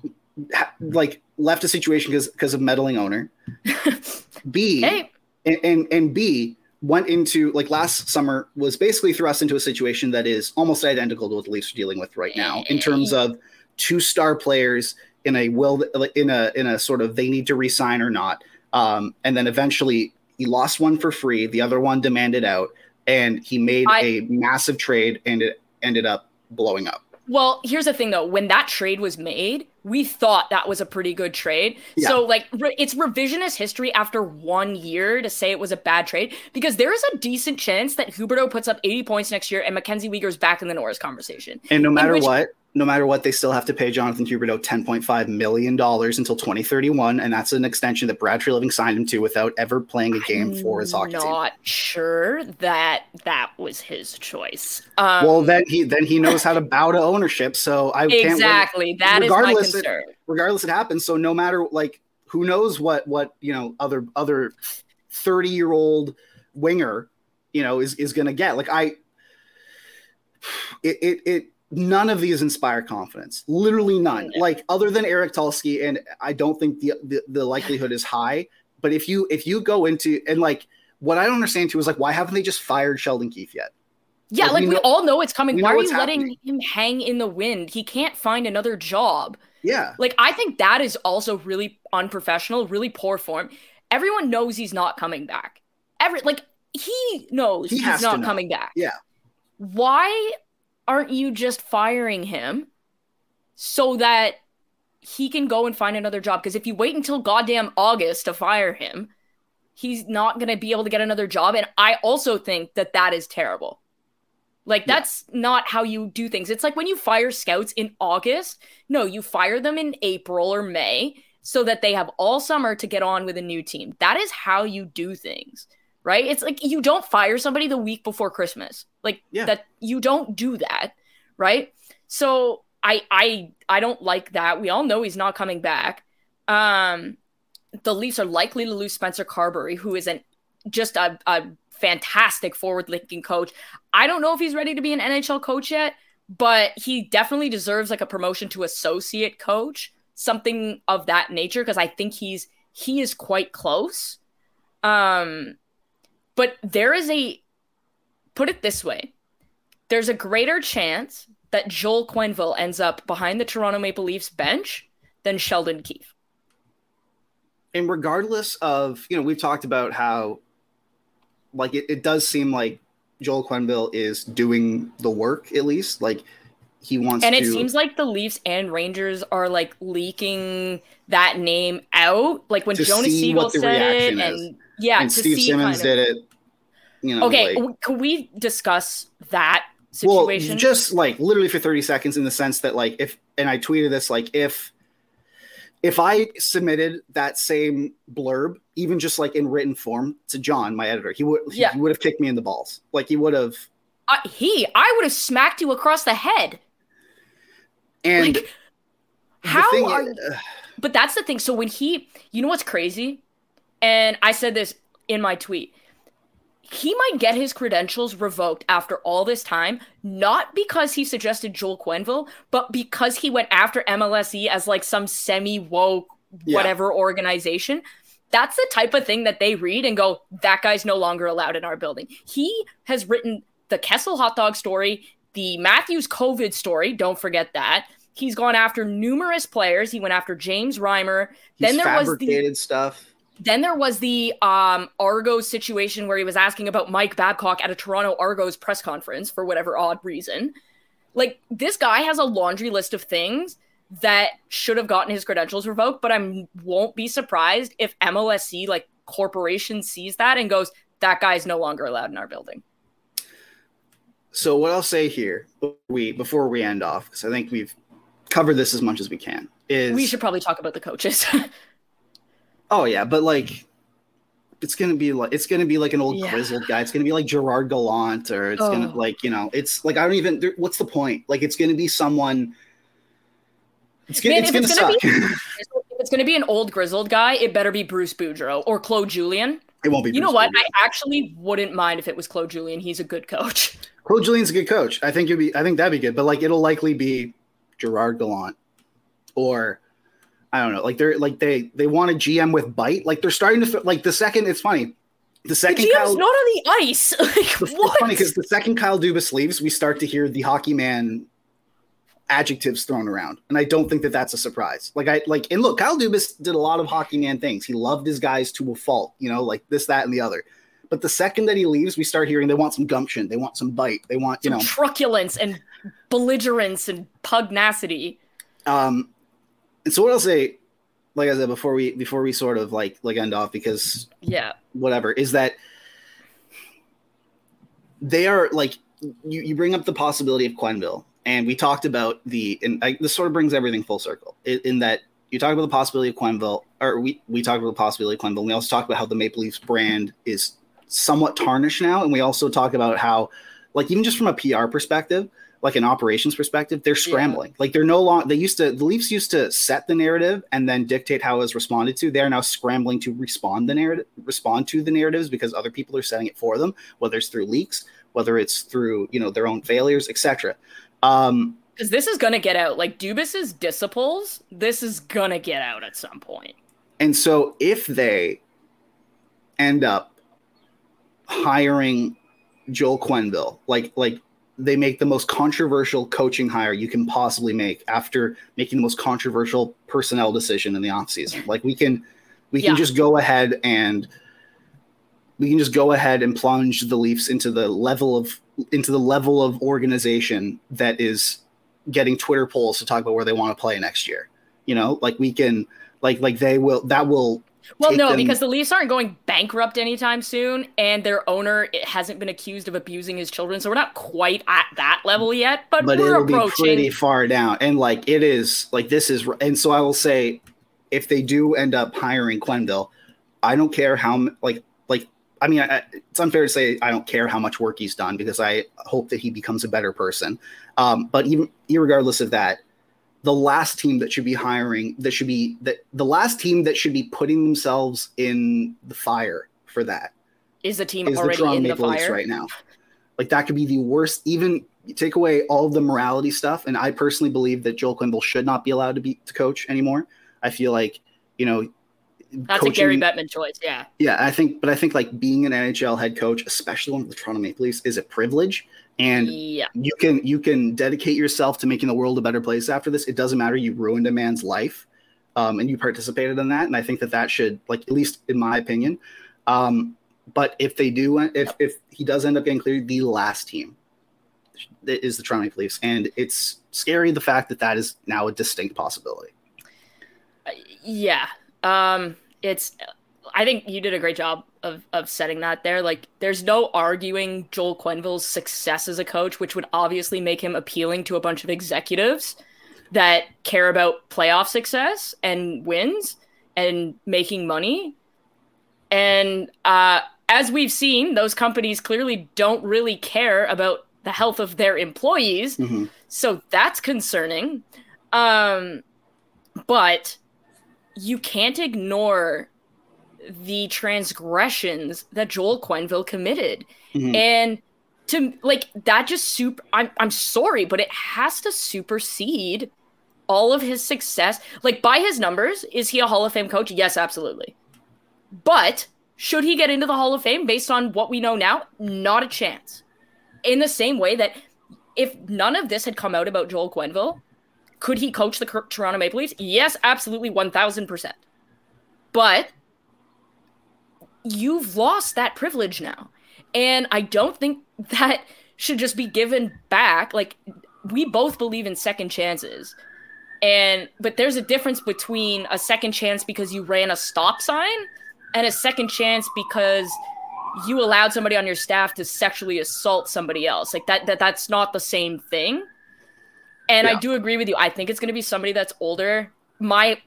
like left a situation because because of meddling owner. [laughs] B hey, and, and and B went into like last summer was basically thrust into a situation that is almost identical to what the Leafs are dealing with right now in terms of two star players in a will in a in a sort of they need to resign or not, um, and then eventually he lost one for free, the other one demanded out, and he made I- a massive trade and it ended up blowing up. Well, here's the thing though. When that trade was made, we thought that was a pretty good trade. Yeah. So, like, re- it's revisionist history after one year to say it was a bad trade because there is a decent chance that Huberdeau puts up 80 points next year and Mackenzie Weegar's back in the Norris conversation. And no matter which- what, no matter what, they still have to pay Jonathan Huberdeau $10.5 million until 2031. And that's an extension that Brad Treliving signed him to without ever playing a game for his hockey I'm team. not sure that that was his choice. Um, Well, then he then he knows how to bow to ownership. So I can't wait- exactly. That is my regardless, it- concern. regardless it happens so no matter like who knows what what you know other other 30 year old winger you know is is gonna get like i it, it it none of these inspire confidence literally none No. like other than eric tulsky and i don't think the, the the likelihood is high but if you if you go into and like what i don't understand too is like why haven't they just fired sheldon keefe yet Yeah, Like, like we we, know- all know it's coming. Why are you letting happening. him hang in the wind? He can't find another job. yeah Like I think that is also really unprofessional, really poor form. Everyone knows he's not coming back. Every like he knows He he's not know. coming back. Yeah. Why aren't you just firing him so that he can go and find another job? Because if you wait until goddamn August to fire him, he's not going to be able to get another job. And I also think that that is terrible. Like Yeah. that's not how you do things. It's like when you fire scouts in August. No, you fire them in April or May so that they have all summer to get on with a new team. That is how you do things, right? It's like you don't fire somebody the week before Christmas. Like Yeah. that you don't do that, right? So I I I don't like that. We all know he's not coming back. Um the Leafs are likely to lose Spencer Carbery, who is an just a, a fantastic forward-looking coach. I don't know if he's ready to be an NHL coach yet, but he definitely deserves like a promotion to associate coach, something of that nature, because I think he's he is quite close. Um, but there is a put it this way: there's a greater chance that Joel Quenneville ends up behind the Toronto Maple Leafs bench than Sheldon Keefe. and regardless of you know we've talked about how like it, it does seem like joel quenneville is doing the work at least like he wants to And to it seems like the Leafs and Rangers are like leaking that name out. Like when Jonas Siegel said it, and is. yeah, and steve simmons kind of- did it you know Okay, like, can we discuss that situation? well just like literally for 30 seconds in the sense that like if and i tweeted this like if if i submitted that same blurb even just like in written form to john my editor he would Yeah. he would have kicked me in the balls like he would have Uh, he, I would have smacked you across the head. And Like, how are? is- uh, But that's the thing. So when he, you know what's crazy? And I said this in my tweet. He might get his credentials revoked after all this time, not because he suggested Joel Quenneville, but because he went after MLSE as like some semi woke Yeah. whatever organization. That's the type of thing that they read and go, that guy's no longer allowed in our building. He has written the Kessel hot dog story, the Matthews COVID story. Don't forget that. He's gone after numerous players. He went after James Reimer. he's Then there was the fabricated stuff then there was the um, Argos situation where he was asking about Mike Babcock at a Toronto Argos press conference for whatever odd reason. Like this guy has a laundry list of things that should have gotten his credentials revoked, but I won't be surprised if MLSE like corporation sees that and goes, "That guy's no longer allowed in our building." So what I'll say here, we before we end off, because I think we've covered this as much as we can, is We should probably talk about the coaches. [laughs] oh yeah, but like it's gonna be like it's gonna be like an old Yeah. grizzled guy. It's gonna be like Gerard Gallant, or it's gonna Oh. like you know, it's like I don't even. There, what's the point? Like it's gonna be someone. It's gonna Man, it's gonna it's gonna suck. [laughs] if it's going to be an old grizzled guy, it better be Bruce Boudreau or Claude Julien. It won't be. You know what? Boudreau. I actually wouldn't mind if it was Claude Julien. He's a good coach. [laughs] Claude Julien's a good coach. I think it'd be. I think that'd be good. But like, it'll likely be Gerard Gallant, or I don't know. Like they're like they they want a GM with bite. Like they're starting to like the second. It's funny. The The second GM's Kyle, not on the ice. [laughs] Like it's what? funny because the second Kyle Dubas leaves, we start to hear the hockey man adjectives thrown around, and I don't think that that's a surprise. Like I like and look, Kyle Dubas did a lot of hockey man things. He loved his guys to a fault. You know, like this, that, and the other. But the second that he leaves, we start hearing they want some gumption, they want some bite, they want you Some know truculence and belligerence and pugnacity. Um, and so what I'll say, like I said before we before we sort of like like end off because Yeah. whatever is that they are like you you bring up the possibility of Quenneville and we talked about the and I, this sort of brings everything full circle in, in that you talk about the possibility of Quenneville, or we we talked about the possibility of Quenneville. And we also talked about how the Maple Leafs brand is somewhat tarnished now, and we also talk about how, like, even just from a PR perspective, like an operations perspective, they're scrambling. Yeah. Like they're no longer. They used to the Leafs used to set the narrative and then dictate how it was responded to. They're now scrambling to respond the narrative, respond to the narratives because other people are setting it for them, whether it's through leaks, whether it's through you know their own failures, etc. Um, because this is gonna get out. Like Dubas's disciples, this is gonna get out at some point. And so if they end up hiring Joel Quenneville, like like they make the most controversial coaching hire you can possibly make after making the most controversial personnel decision in the offseason. Like we can we can yeah. just go ahead and we can just go ahead and plunge the Leafs into the level of into the level of organization that is getting Twitter polls to talk about where they want to play next year. You know, like we can like like they will that will well, no, them... because the Leafs aren't going bankrupt anytime soon, and their owner hasn't been accused of abusing his children, so we're not quite at that level yet. But, but we're it'll approaching. be pretty far down, and like it is, like this is, and so I will say, if they do end up hiring Quenneville, I don't care how like like I mean, I, it's unfair to say I don't care how much work he's done because I hope that he becomes a better person. Um, but even regardless of that, the last team that should be hiring, that should be that the last team that should be putting themselves in the fire for that is the team is already the in Maple the fire right now. Like that could be the worst. Even take away all of the morality stuff, and I personally believe that Joel Quenneville should not be allowed to be to coach anymore. I feel like you know that's coaching, a Gary Bettman choice. Yeah. Yeah, I think, but I think like being an NHL head coach, especially one of the Toronto Maple Leafs, is a privilege. And yeah. you can you can dedicate yourself to making the world a better place after this. It doesn't matter you ruined a man's life, um, and you participated in that. And I think that that should, like, at least in my opinion. Um, but if they do, if yep. if he does end up getting cleared, the last team is the Toronto Maple Leafs, and it's scary the fact that that is now a distinct possibility. Uh, yeah, um, it's I think you did a great job of of setting that there. Like, there's no arguing Joel Quenneville's success as a coach, which would obviously make him appealing to a bunch of executives that care about playoff success and wins and making money. And uh, as we've seen, those companies clearly don't really care about the health of their employees. Mm-hmm. So that's concerning. Um, but you can't ignore the transgressions that Joel Quenneville committed. Mm-hmm. And to like that just super I'm I'm sorry, but it has to supersede all of his success. Like by his numbers, is he a Hall of Fame coach? Yes, absolutely. But should he get into the Hall of Fame based on what we know now? Not a chance. In the same way that if none of this had come out about Joel Quenneville, could he coach the Toronto Maple Leafs? Yes, absolutely, 1000%. But you've lost that privilege now. And I don't think [laughs] that should just be given back. Like, we both believe in second chances. And, but there's a difference between a second chance because you ran a stop sign and a second chance because you allowed somebody on your staff to sexually assault somebody else. Like, that, that that's not the same thing. And yeah. I do agree with you. I think it's going to be somebody that's older. My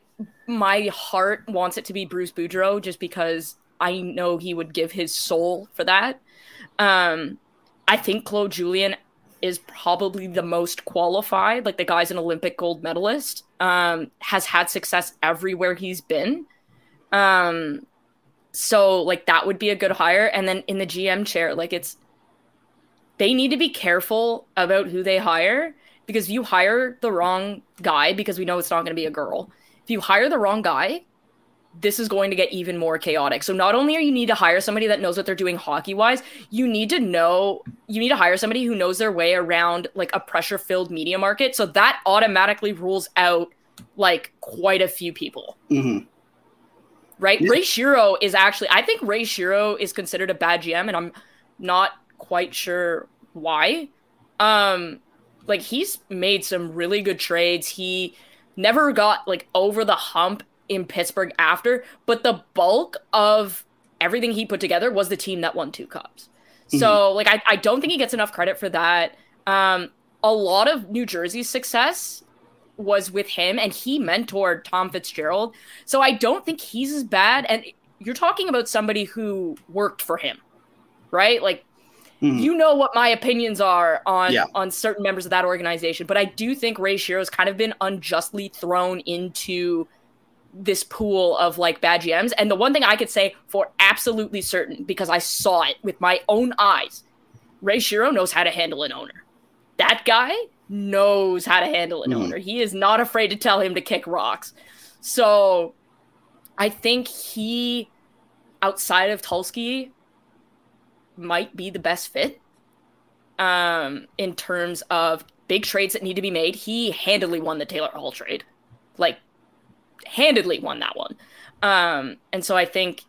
my heart wants it to be Bruce Boudreau just because I know he would give his soul for that. Um, I think Claude Julien is probably the most qualified. Like the guy's an Olympic gold medalist, um, has had success everywhere he's been. Um, so like that would be a good hire. And then in the GM chair, like it's they need to be careful about who they hire because if you hire the wrong guy, because we know it's not going to be a girl, if you hire the wrong guy, this is going to get even more chaotic. So not only are you need to hire somebody that knows what they're doing hockey wise, you need to know you need to hire somebody who knows their way around like a pressure filled media market. So that automatically rules out like quite a few people. Mm-hmm. Right? Yeah. Ray Shero is actually I think Ray Shero is considered a bad GM, and I'm not quite sure why. Um, like he's made some really good trades. He never got like over the hump in Pittsburgh after, but the bulk of everything he put together was the team that won two cups. Mm-hmm. So like I, I don't think he gets enough credit for that. Um a lot of New Jersey's success was with him and he mentored Tom Fitzgerald. So I don't think he's as bad. And you're talking about somebody who worked for him, right? Like Mhm. you know what my opinions are on Yeah. on certain members of that organization, but I do think Ray Shero's kind of been unjustly thrown into this pool of like bad GMs. And the one thing I could say for absolutely certain, because I saw it with my own eyes, Ray Shero knows how to handle an owner. That guy knows how to handle an Mhm. owner. He is not afraid to tell him to kick rocks. So I think he, outside of Tulsky, might be the best fit um, in terms of big trades that need to be made. He handedly won the Taylor Hall trade. Like, handedly won that one. Um, and so I think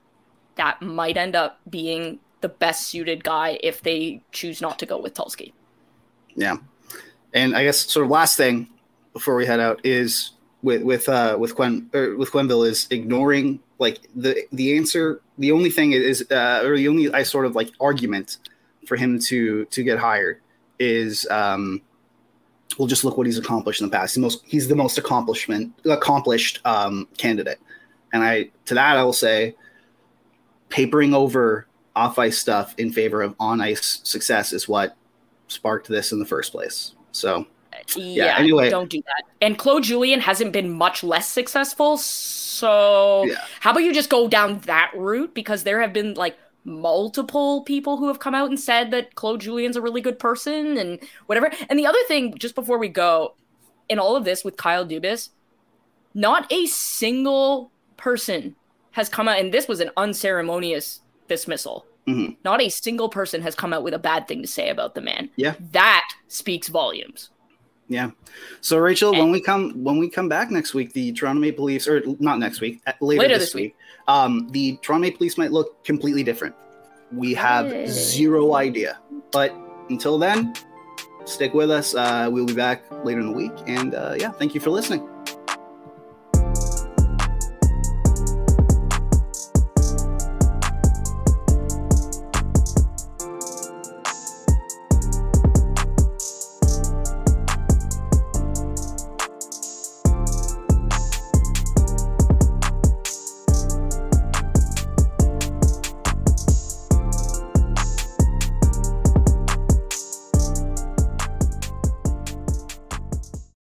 that might end up being the best suited guy if they choose not to go with Tulsky. Yeah, and I guess sort of last thing before we head out is with with uh with Quen with Quenneville is ignoring like the the answer. The only thing is uh, or the only I sort of like argument for him to to get hired is um well just look what he's accomplished in the past. He's the most he's the most accomplishment accomplished um candidate, and I to that I will say papering over off ice stuff in favor of on ice success is what sparked this in the first place. So Yeah, anyway. don't do that. And Claude Julien hasn't been much less successful. So Yeah. how about you just go down that route? Because there have been like multiple people who have come out and said that Claude Julien's a really good person and whatever. And the other thing, just before we go, in all of this with Kyle Dubas, not a single person has come out, and this was an unceremonious dismissal. Mhm. Not a single person has come out with a bad thing to say about the man. Yeah. That speaks volumes. Yeah. So Rachel, when we come when we come back next week, the Toronto Maple Leafs or not next week, later, Later this, this week, um, the Toronto Maple Leafs might look completely different. We have Hey. zero idea. But until then, stick with us. Uh, we'll be back later in the week. And uh, yeah, thank you for listening.